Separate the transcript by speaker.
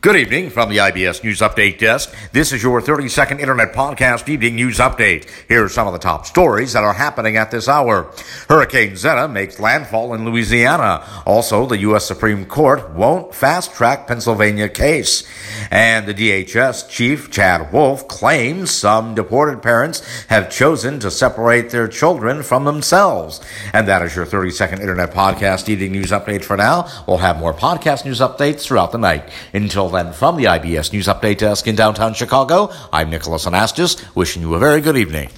Speaker 1: Good evening from the IBS News Update Desk. This is your 30 second Internet Podcast Evening News Update. Here are some of the top stories that are happening at this hour. Hurricane Zeta makes landfall in Louisiana. Also, the U.S. Supreme Court won't fast track Pennsylvania case. And the DHS chief, Chad Wolf, claims some deported parents have chosen to separate their children from themselves. And that is your 30 second Internet Podcast Evening News Update for now. We'll have more podcast news updates throughout the night. Until then, from the IBS News Update Desk in downtown Chicago, I'm Nicholas Anastas, wishing you a very good evening.